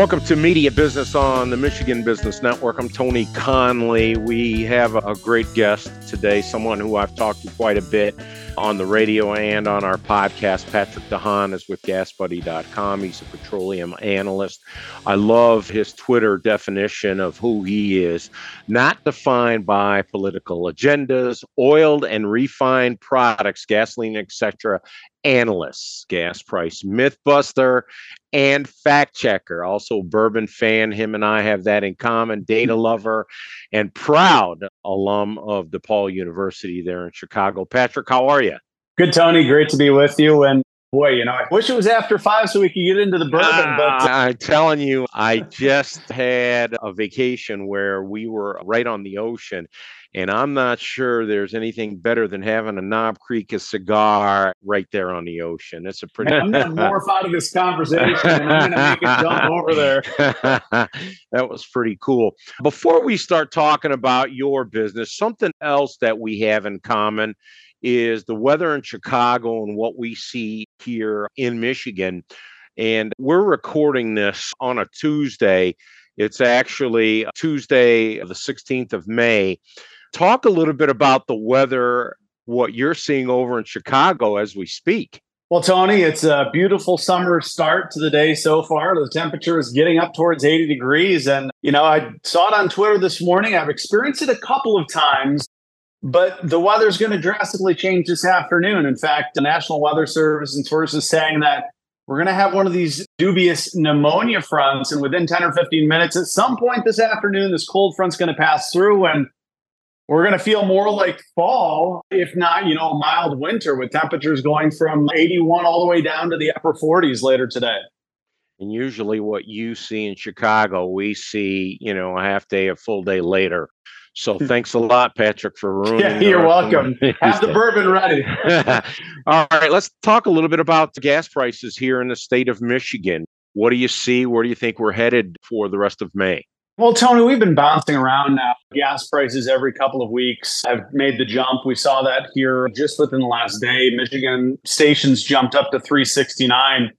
Welcome to Media Business on the Michigan Business Network. I'm Tony Conley. We have a great guest today, someone who I've talked to quite a bit on the radio and on our podcast. Patrick DeHaan is with GasBuddy.com. He's a petroleum analyst. I love his Twitter definition of who he is, not defined by political agendas, oiled and refined products, gasoline, etc., analysts, gas price mythbuster, and fact checker. Also, bourbon fan. Him and I have that in common. Data lover and proud alum of DePaul University there in Chicago. Patrick, how are you? Good, Tony. Great to be with you. And boy, you know, I wish it was after five so we could get into the bourbon. Uh, but I'm telling you, I just had a vacation where we were right on the ocean and I'm not sure there's anything better than having a Knob Creek a cigar right there on the ocean. It's a pretty. I'm going to morph out of this conversation. and I'm going to make it jump over there. that was pretty cool. Before we start talking about your business, something else that we have in common is the weather in Chicago and what we see here in Michigan. And we're recording this on a Tuesday. It's actually uh, Tuesday, the 16th of May. Talk a little bit about the weather, what you're seeing over in Chicago as we speak. Well, Tony, it's a beautiful summer start to the day so far. The temperature is getting up towards 80 degrees. And, you know, I saw it on Twitter this morning. I've experienced it a couple of times, but the weather's going to drastically change this afternoon. In fact, the National Weather Service and sources saying that we're going to have one of these dubious pneumonia fronts. And within 10 or 15 minutes, at some point this afternoon, this cold front's going to pass through. And we're going to feel more like fall, if not, you know, a mild winter with temperatures going from 81 all the way down to the upper 40s later today. And usually, what you see in Chicago, we see, you know, a half day, a full day later. So hmm. thanks a lot, Patrick, for ruining. Yeah, you're welcome. Have the bourbon ready. All right, let's talk a little bit about the gas prices here in the state of Michigan. What do you see? Where do you think we're headed for the rest of May? Well, Tony, we've been bouncing around now. Gas prices every couple of weeks have made the jump. We saw that here just within the last day. Michigan stations jumped up to 369.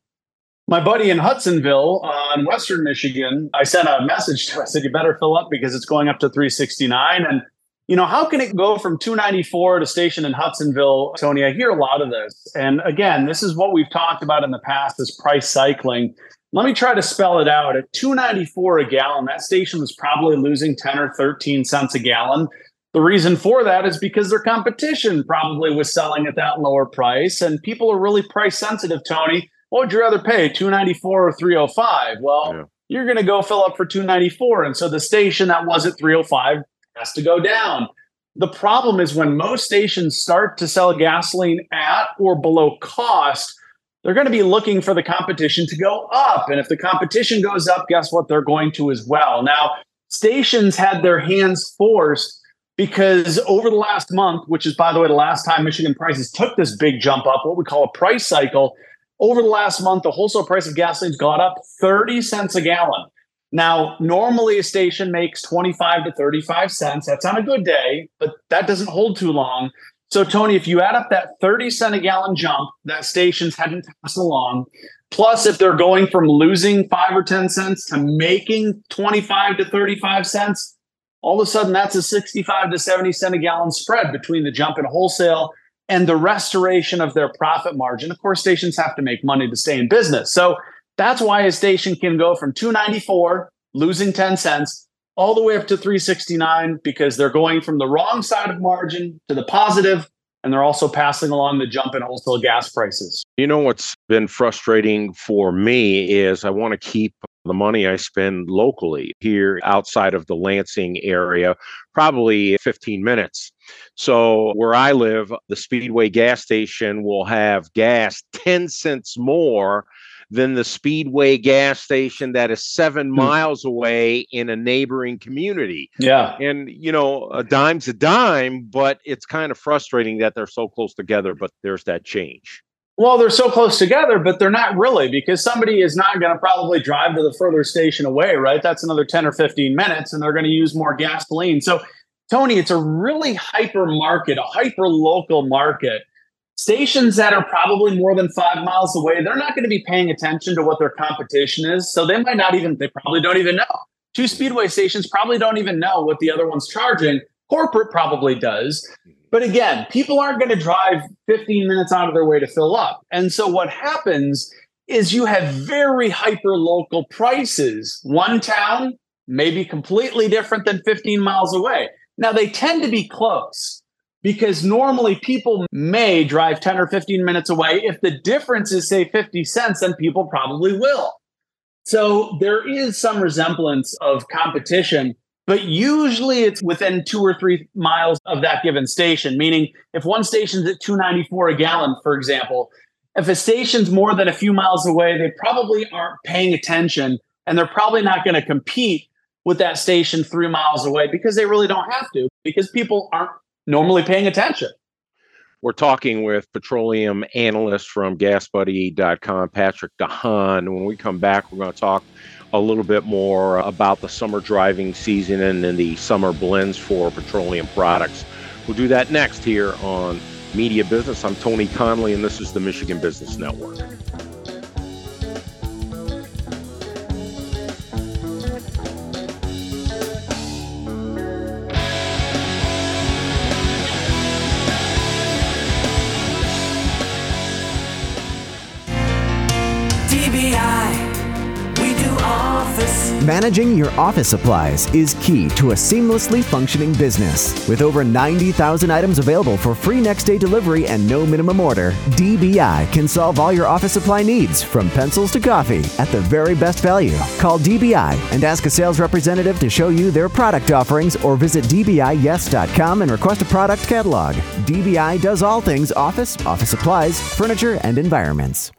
My buddy in Hudsonville uh, Western Michigan, I sent a message to. I said, "You better fill up because it's going up to 369." And you know, how can it go from 294 to station in Hudsonville, Tony? I hear a lot of this. And again, this is what we've talked about in the past: is price cycling. Let me try to spell it out. At 294 a gallon, that station was probably losing 10 or 13 cents a gallon. The reason for that is because their competition probably was selling at that lower price and people are really price sensitive, Tony. What would you rather pay, 294 or 305? Well, yeah. you're going to go fill up for 294 and so the station that was at 305 has to go down. The problem is when most stations start to sell gasoline at or below cost, they're going to be looking for the competition to go up. And if the competition goes up, guess what? They're going to as well. Now, stations had their hands forced because over the last month, which is, by the way, the last time Michigan prices took this big jump up, what we call a price cycle, over the last month, the wholesale price of gasoline's gone up 30 cents a gallon. Now, normally a station makes 25 to 35 cents. That's on a good day, but that doesn't hold too long. So, Tony, if you add up that 30 cent a gallon jump that stations hadn't passed along, plus if they're going from losing five or 10 cents to making 25 to 35 cents, all of a sudden that's a 65 to 70 cent a gallon spread between the jump in wholesale and the restoration of their profit margin. Of course, stations have to make money to stay in business. So that's why a station can go from 294, losing 10 cents, all the way up to 369 because they're going from the wrong side of margin to the positive and they're also passing along the jump in wholesale gas prices. You know what's been frustrating for me is I want to keep the money I spend locally here outside of the Lansing area, probably 15 minutes. So, where I live, the Speedway gas station will have gas 10 cents more than the Speedway gas station that is seven hmm. miles away in a neighboring community. Yeah. And, you know, a dime's a dime, but it's kind of frustrating that they're so close together, but there's that change. Well, they're so close together, but they're not really because somebody is not going to probably drive to the further station away, right? That's another 10 or 15 minutes, and they're going to use more gasoline. So, Tony, it's a really hyper market, a hyper local market Stations that are probably more than five miles away, they're not going to be paying attention to what their competition is. So they might not even, they probably don't even know. Two mm-hmm. Speedway stations probably don't even know what the other one's charging. Corporate probably does. But again, people aren't going to drive 15 minutes out of their way to fill up. And so what happens is you have very hyper local prices. One town may be completely different than 15 miles away. Now they tend to be close because normally people may drive 10 or 15 minutes away. If the difference is, say, 50 cents, then people probably will. So there is some resemblance of competition, but usually it's within two or three miles of that given station. Meaning, if one station's at 294 a gallon, for example, if a station's more than a few miles away, they probably aren't paying attention and they're probably not going to compete with that station three miles away because they really don't have to because people aren't normally paying attention. We're talking with petroleum analyst from gasbuddy.com, Patrick DeHaan. When we come back, we're going to talk a little bit more about the summer driving season and then the summer blends for petroleum products. We'll do that next here on Media Business. I'm Tony Conley, and this is the Michigan Business Network. Managing your office supplies is key to a seamlessly functioning business. With over 90,000 items available for free next day delivery and no minimum order, DBI can solve all your office supply needs from pencils to coffee at the very best value. Call DBI and ask a sales representative to show you their product offerings or visit dbiyes.com and request a product catalog. DBI does all things office, office supplies, furniture, and environments.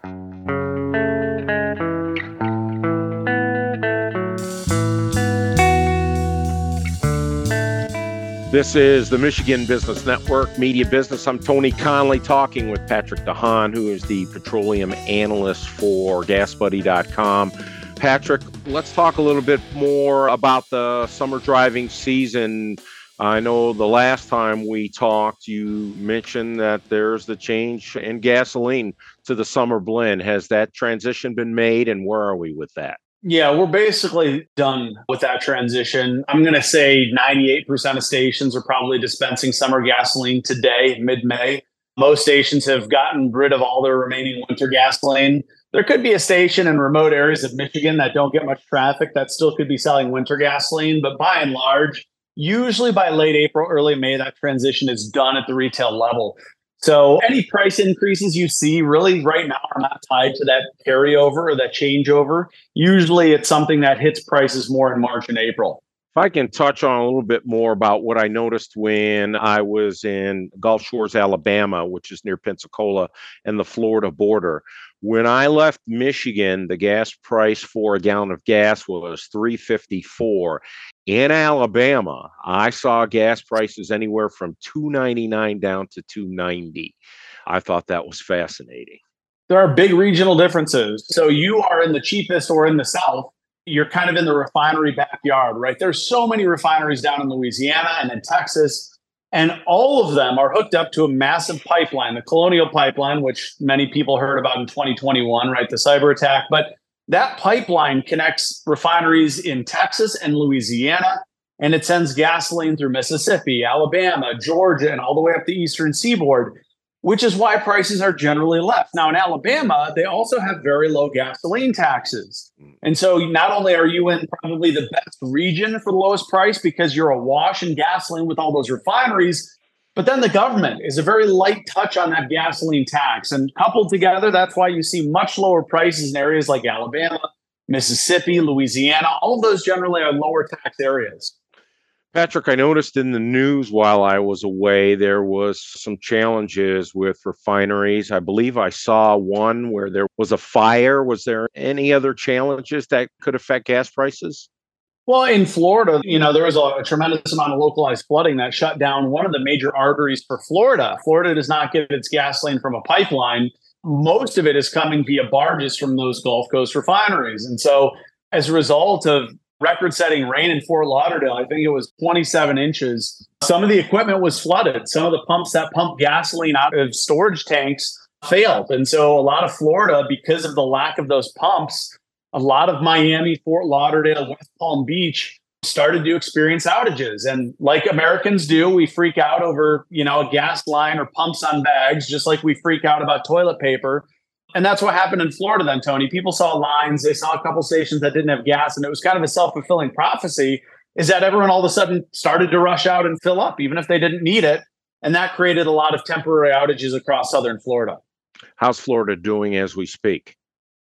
This is the Michigan Business Network Media Business. I'm Tony Conley talking with Patrick DeHaan, who is the petroleum analyst for GasBuddy.com. Patrick, let's talk a little bit more about the summer driving season. I know the last time we talked, you mentioned that there's the change in gasoline to the summer blend. Has that transition been made, and where are we with that? Yeah, we're basically done with that transition. I'm going to say 98% of stations are probably dispensing summer gasoline today, mid May. Most stations have gotten rid of all their remaining winter gasoline. There could be a station in remote areas of Michigan that don't get much traffic that still could be selling winter gasoline, but by and large, usually by late April, early May, that transition is done at the retail level. So any price increases you see really right now are not tied to that carryover or that changeover. Usually it's something that hits prices more in March and April. If I can touch on a little bit more about what I noticed when I was in Gulf Shores, Alabama, which is near Pensacola and the Florida border. When I left Michigan, the gas price for a gallon of gas was 354 in Alabama, I saw gas prices anywhere from 299 down to 290. I thought that was fascinating. There are big regional differences. So you are in the cheapest or in the south, you're kind of in the refinery backyard, right? There's so many refineries down in Louisiana and in Texas, and all of them are hooked up to a massive pipeline, the Colonial Pipeline, which many people heard about in 2021, right? The cyber attack, but that pipeline connects refineries in Texas and Louisiana, and it sends gasoline through Mississippi, Alabama, Georgia, and all the way up the eastern seaboard, which is why prices are generally left. Now, in Alabama, they also have very low gasoline taxes. Mm. And so not only are you in probably the best region for the lowest price because you're awash in gasoline with all those refineries, but then the government is a very light touch on that gasoline tax. And coupled together, that's why you see much lower prices in areas like Alabama, Mississippi, Louisiana. All of those generally are lower tax areas. Patrick, I noticed in the news while I was away, there was some challenges with refineries. I believe I saw one where there was a fire. Was there any other challenges that could affect gas prices? Well, in Florida, you know, there was a, a, tremendous amount of localized flooding that shut down one of the major arteries for Florida. Florida does not get its gasoline from a pipeline. Most of it is coming via barges from those Gulf Coast refineries. And so, as a result of record setting rain in Fort Lauderdale. I think it was 27 inches. Some of the equipment was flooded. Some of the pumps that pump gasoline out of storage tanks failed. And so a lot of Florida, because of the lack of those pumps, a lot of Miami, Fort Lauderdale, West Palm Beach started to experience outages. And like Americans do, we freak out over, you know, a gas line or pumps on bags, just like we freak out about toilet paper. And that's what happened in Florida then, Tony. People saw lines, they saw a couple stations that didn't have gas, and it was kind of a self fulfilling prophecy is that everyone all of a sudden started to rush out and fill up, even if they didn't need it. And that created a lot of temporary outages across southern Florida. How's Florida doing as we speak?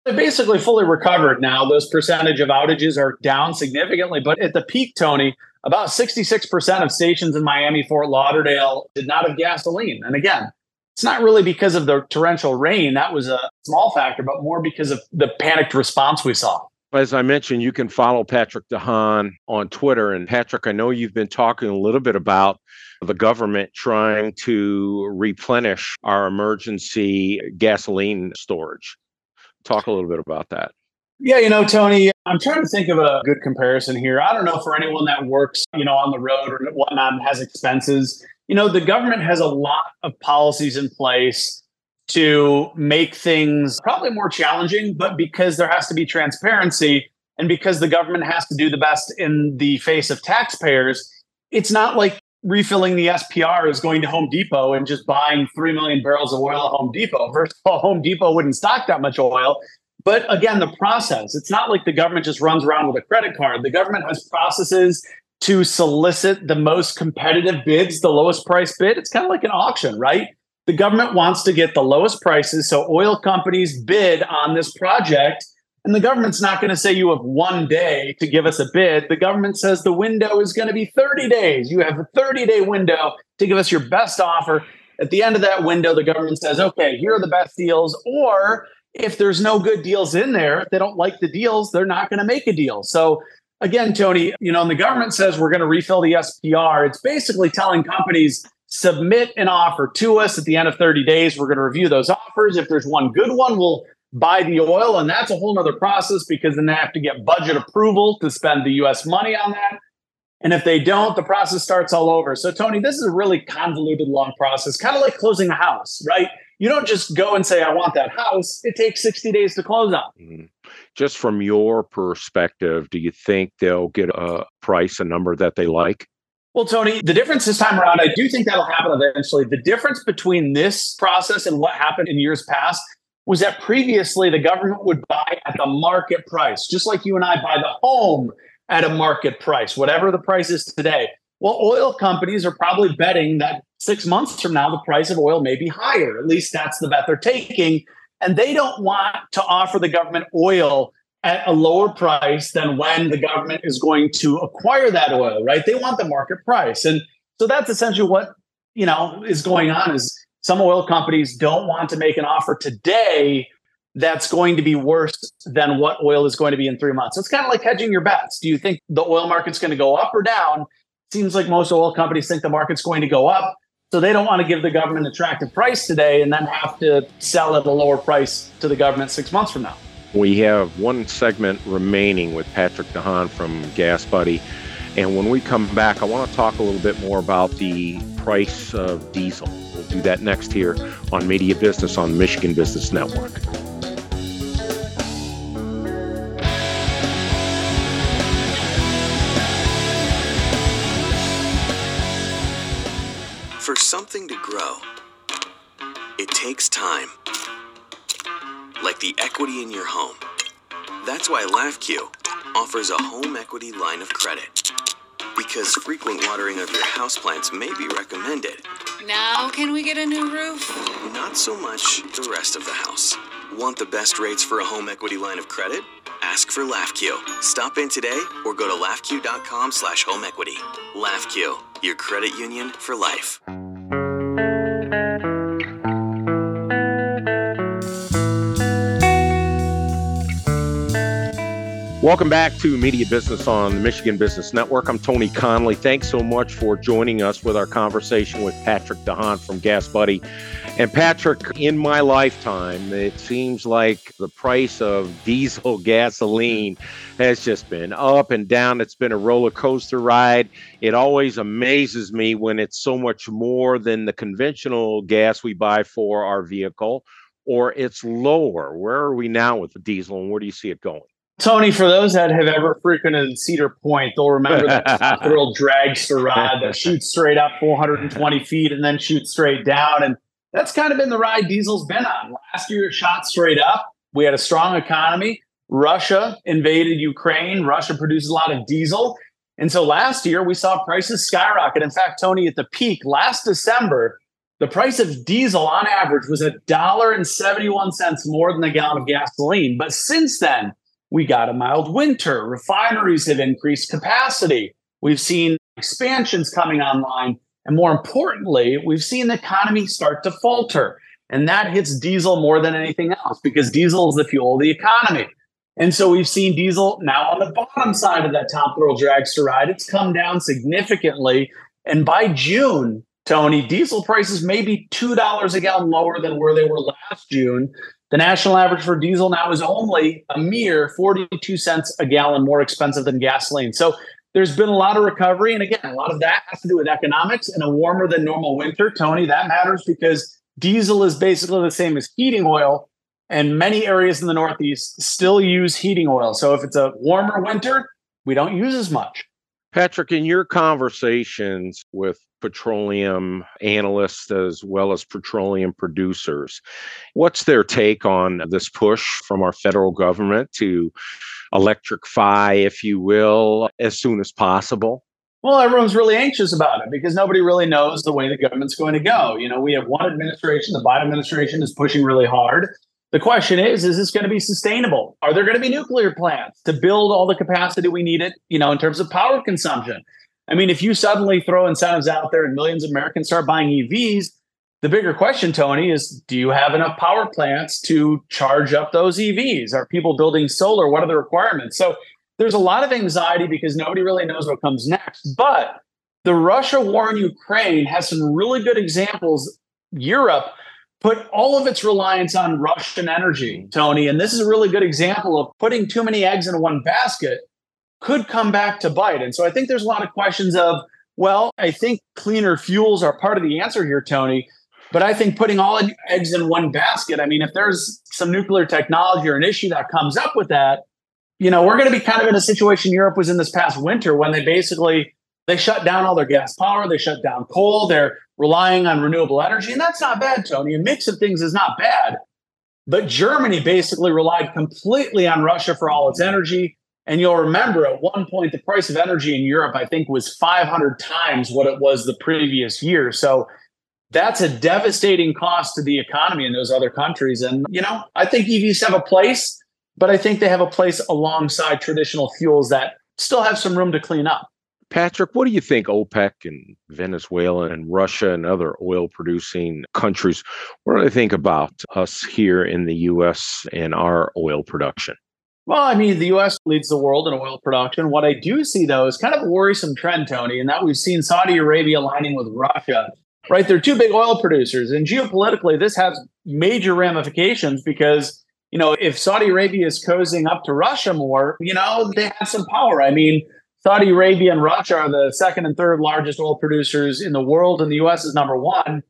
They're basically fully recovered now. Those percentage of outages are down significantly, but at the peak, Tony, about 66% of stations in Miami, Fort Lauderdale did not have gasoline. And again, it's not really because of the torrential rain. That was a small factor, but more because of the panicked response we saw. As I mentioned, you can follow Patrick DeHaan on Twitter. And Patrick, I know you've been talking a little bit about the government trying to replenish our emergency gasoline storage. Talk a little bit about that. Yeah, you know, Tony, I'm trying to think of a good comparison here. I don't know for anyone that works, you know, on the road or whatnot and has expenses. You know, the government has a lot of policies in place to make things probably more challenging, but because there has to be transparency and because the government has to do the best in the face of taxpayers, it's not like refilling the SPR is going to Home Depot and just buying 3 million barrels of oil at Home Depot. First of all, Home Depot wouldn't stock that much oil. But again, the process, it's not like the government just runs around with a credit card. The government has processes to solicit the most competitive bids, the lowest price bid. It's kind of like an auction, right? The government wants to get the lowest prices. So oil companies bid on this project and the government's not going to say you have one day to give us a bid. The government says the window is going to be 30 days. You have a 30 day window to give us your best offer. At the end of that window, the government says, okay, here are the best deals. Or if there's no good deals in there, they don't like the deals, they're not going to make a deal. So again, Tony, you know, and the government says we're going to refill the SPR. It's basically telling companies, submit an offer to us at the end of 30 days. We're going to review those offers. If there's one good one, we'll buy the oil. And that's a whole nother process because then they have to get budget approval to spend the US money on that. And if they don't, the process starts all over. So, Tony, this is a really convoluted, long process, kind of like closing a house, right? You don't just go and say, I want that house. It takes 60 days to close on. Mm-hmm. Just from your perspective, do you think they'll get a price, a number that they like? Well, Tony, the difference this time around, I do think that'll happen eventually. The difference between this process and what happened in years past was that previously the government would buy at the market price, just like you and I buy the home at a market price, whatever the price is today. Well, oil companies are probably betting that six months from now, the price of oil may be higher. At least that's the bet they're taking. And they don't want to offer the government oil at a lower price than when the government is going to acquire that oil, right? They want the market price. And so that's essentially what, you know, is going on is some oil companies don't want to make an offer today that's going to be worse than what oil is going to be in three months. It's kind of like hedging your bets. Do you think the oil market's going to go up or down? Seems like most oil companies think the market's going to go up. So they don't want to give the government an attractive price today and then have to sell at a lower price to the government six months from now. We have one segment remaining with Patrick DeHaan from GasBuddy. And when we come back, I want to talk a little bit more about the price of diesel. Do that next here on Media Business on Michigan Business Network. For something to grow, it takes time. Like the equity in your home. That's why LAFCU offers a home equity line of credit. Because frequent watering of your houseplants may be recommended. Now, can we get a new roof? Not so much the rest of the house. Want the best rates for a home equity line of credit? Ask for LAFCU. Stop in today or go to lafcu.com slash home equity. LAFCU, your credit union for life. Welcome back to Media Business on the Michigan Business Network. I'm Tony Conley. Thanks so much for joining us with our conversation with Patrick DeHaan from GasBuddy. And Patrick, in my lifetime, it seems like the price of diesel gasoline has just been up and down. It's been a roller coaster ride. It always amazes me when it's so much more than the conventional gas we buy for our vehicle, or it's lower. Where are we now with the diesel, and where do you see it going? Tony, for those that have ever frequented Cedar Point, they'll remember that little dragster ride that shoots straight up 420 feet and then shoots straight down. And that's kind of been the ride diesel's been on. Last year, it shot straight up. We had a strong economy. Russia invaded Ukraine. Russia produces a lot of diesel. And so last year, we saw prices skyrocket. In fact, Tony, at the peak last December, the price of diesel on average was $1.71 more than a gallon of gasoline. But since then, we got a mild winter. Refineries have increased capacity. We've seen expansions coming online. And more importantly, we've seen the economy start to falter. And that hits diesel more than anything else because diesel is the fuel of the economy. And so we've seen diesel now on the bottom side of that Top Thrill Dragster ride. It's come down significantly. And by June, Tony, diesel prices may be $2 a gallon lower than where they were last June. The national average for diesel now is only a mere 42 cents a gallon more expensive than gasoline. So there's been a lot of recovery. And again, a lot of that has to do with economics and a warmer than normal winter. Tony, that matters because diesel is basically the same as heating oil. And many areas in the Northeast still use heating oil. So if it's a warmer winter, we don't use as much. Patrick, in your conversations with petroleum analysts as well as petroleum producers, what's their take on this push from our federal government to electrify, if you will, as soon as possible? Well, everyone's really anxious about it because nobody really knows the way the government's going to go. You know, we have one administration, the Biden administration is pushing really hard. The question is, is this going to be sustainable? Are there going to be nuclear plants to build all the capacity we need it, you know, in terms of power consumption? I mean, if you suddenly throw incentives out there and millions of Americans start buying EVs, the bigger question, Tony, is do you have enough power plants to charge up those EVs? Are people building solar? What are the requirements? So there's a lot of anxiety because nobody really knows what comes next. But the Russia war in Ukraine has some really good examples. Europe put all of its reliance on Russian energy, Tony. And this is a really good example of putting too many eggs in one basket could come back to bite. And so I think there's a lot of questions of, well, I think cleaner fuels are part of the answer here, Tony. But I think putting all eggs in one basket, I mean, if there's some nuclear technology or an issue that comes up with that, you know, we're going to be kind of in a situation Europe was in this past winter when they basically they shut down all their gas power, they shut down coal, they're relying on renewable energy. And that's not bad, Tony. A mix of things is not bad. But Germany basically relied completely on Russia for all its energy. And you'll remember at one point, the price of energy in Europe, I think, was 500 times what it was the previous year. So that's a devastating cost to the economy in those other countries. And, you know, I think EVs have a place, but I think they have a place alongside traditional fuels that still have some room to clean up. Patrick, what do you think OPEC and Venezuela and Russia and other oil producing countries, what do they think about us here in the US and our oil production? Well, I mean, the US leads the world in oil production. What I do see, though, is kind of a worrisome trend, Tony, and that we've seen Saudi Arabia aligning with Russia. Right? They're two big oil producers. And geopolitically, this has major ramifications because, you know, if Saudi Arabia is cozying up to Russia more, you know, they have some power. I mean, Saudi Arabia and Russia are the second and third largest oil producers in the world, and the US is number one.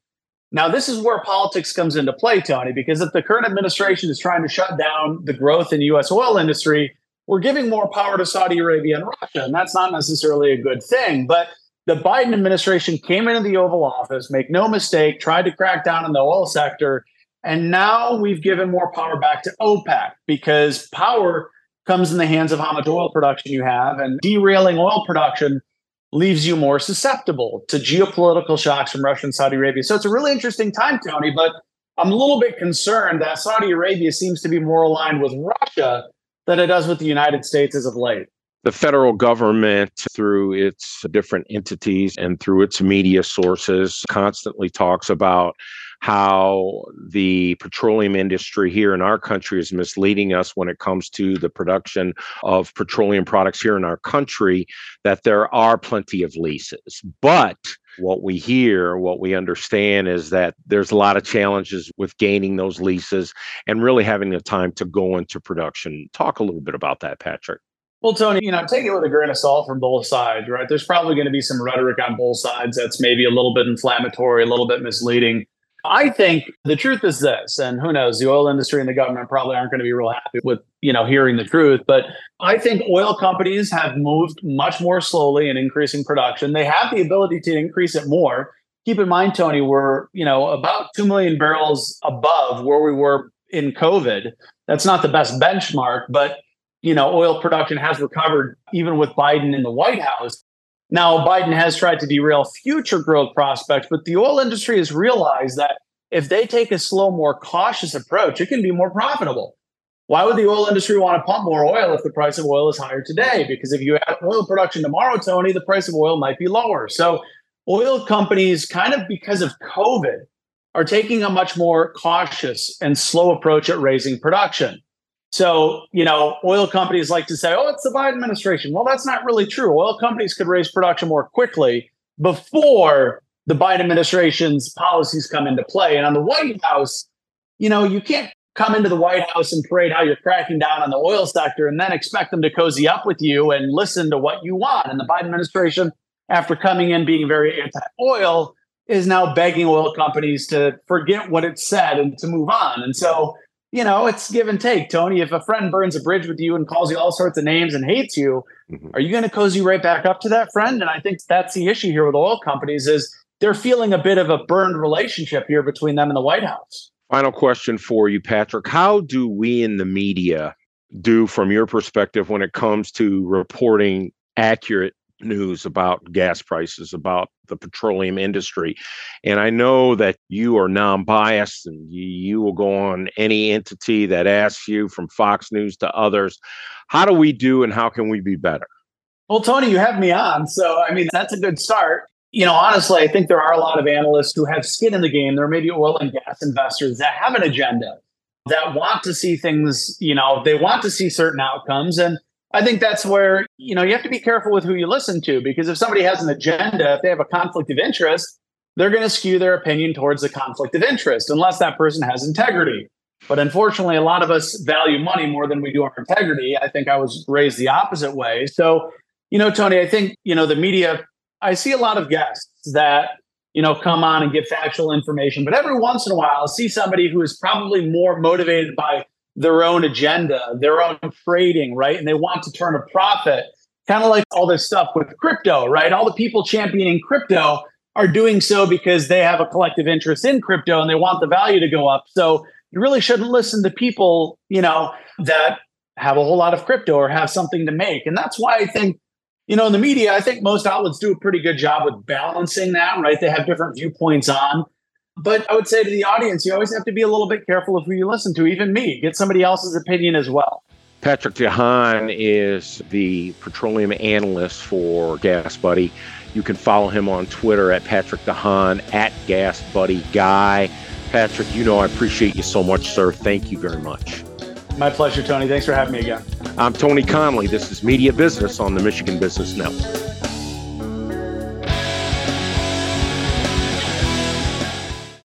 Now, this is where politics comes into play, Tony, because if the current administration is trying to shut down the growth in the US oil industry, we're giving more power to Saudi Arabia and Russia, and that's not necessarily a good thing. But the Biden administration came into the Oval Office, make no mistake, tried to crack down on the oil sector. And now we've given more power back to OPEC because power comes in the hands of how much oil production you have, and derailing oil production leaves you more susceptible to geopolitical shocks from Russia and Saudi Arabia. So it's a really interesting time, Tony, but I'm a little bit concerned that Saudi Arabia seems to be more aligned with Russia than it does with the United States as of late. the federal government, through its different entities and through its media sources, constantly talks about how the petroleum industry here in our country is misleading us when it comes to the production of petroleum products here in our country, that there are plenty of leases. But what we hear, what we understand is that there's a lot of challenges with gaining those leases and really having the time to go into production. Talk a little bit about that, Patrick. Well, Tony, you know, take it with a grain of salt from both sides, right? There's probably going to be some rhetoric on both sides that's maybe a little bit inflammatory, a little bit misleading. I think the truth is this, and who knows, the oil industry and the government probably aren't going to be real happy with, you know, hearing the truth. But I think oil companies have moved much more slowly in increasing production. They have the ability to increase it more. Keep in mind, Tony, we're, you know, about 2 million barrels above where we were in COVID. That's not the best benchmark, but, you know, oil production has recovered even with Biden in the White House. Now, Biden has tried to derail future growth prospects, but the oil industry has realized that if they take a slow, more cautious approach, it can be more profitable. Why would the oil industry want to pump more oil if the price of oil is higher today? Because if you add oil production tomorrow, Tony, the price of oil might be lower. So, oil companies, kind of because of COVID, are taking a much more cautious and slow approach at raising production. So, you know, oil companies like to say, oh, it's the Biden administration. Well, that's not really true. Oil companies could raise production more quickly before the Biden administration's policies come into play. And on the White House, you know, you can't come into the White House and parade how you're cracking down on the oil sector and then expect them to cozy up with you and listen to what you want. And the Biden administration, after coming in being very anti oil, is now begging oil companies to forget what it said and to move on. And so, you know, it's give and take, Tony. If a friend burns a bridge with you and calls you all sorts of names and hates you, mm-hmm. are you going to cozy right back up to that friend? And I think that's the issue here with oil companies is they're feeling a bit of a burned relationship here between them and the White House. Final question for you, Patrick. How do we in the media do, from your perspective, when it comes to reporting accurate news about gas prices, about the petroleum industry. And I know that you are non biased and you, will go on any entity that asks you from Fox News to others. How do we do and how can we be better? Well, Tony, you have me on. So, I mean, that's a good start. You know, honestly, I think there are a lot of analysts who have skin in the game. There may be oil and gas investors that have an agenda that want to see things, you know, they want to see certain outcomes. And I think that's where, you know, you have to be careful with who you listen to because if somebody has an agenda, if they have a conflict of interest, they're going to skew their opinion towards the conflict of interest unless that person has integrity. But unfortunately, a lot of us value money more than we do our integrity. I think I was raised the opposite way. So, you know, Tony, I think, you know, the media, I see a lot of guests that, you know, come on and give factual information, but every once in a while, I'll see somebody who is probably more motivated by their own agenda, their own trading, right? And they want to turn a profit. Kind of like all this stuff with crypto, right? All the people championing crypto are doing so because they have a collective interest in crypto and they want the value to go up. So you really shouldn't listen to people, you know, that have a whole lot of crypto or have something to make. And that's why I think, you know, in the media, I think most outlets do a pretty good job with balancing that, right? They have different viewpoints on but I would say to the audience, you always have to be a little bit careful of who you listen to, even me. Get somebody else's opinion as well. Patrick DeHaan is the petroleum analyst for GasBuddy. You can follow him on Twitter at Patrick DeHaan, at Gas Buddy Guy. Patrick, you know I appreciate you so much, sir. Thank you very much. My pleasure, Tony. Thanks for having me again. I'm Tony Conley. This is Media Business on the Michigan Business Network.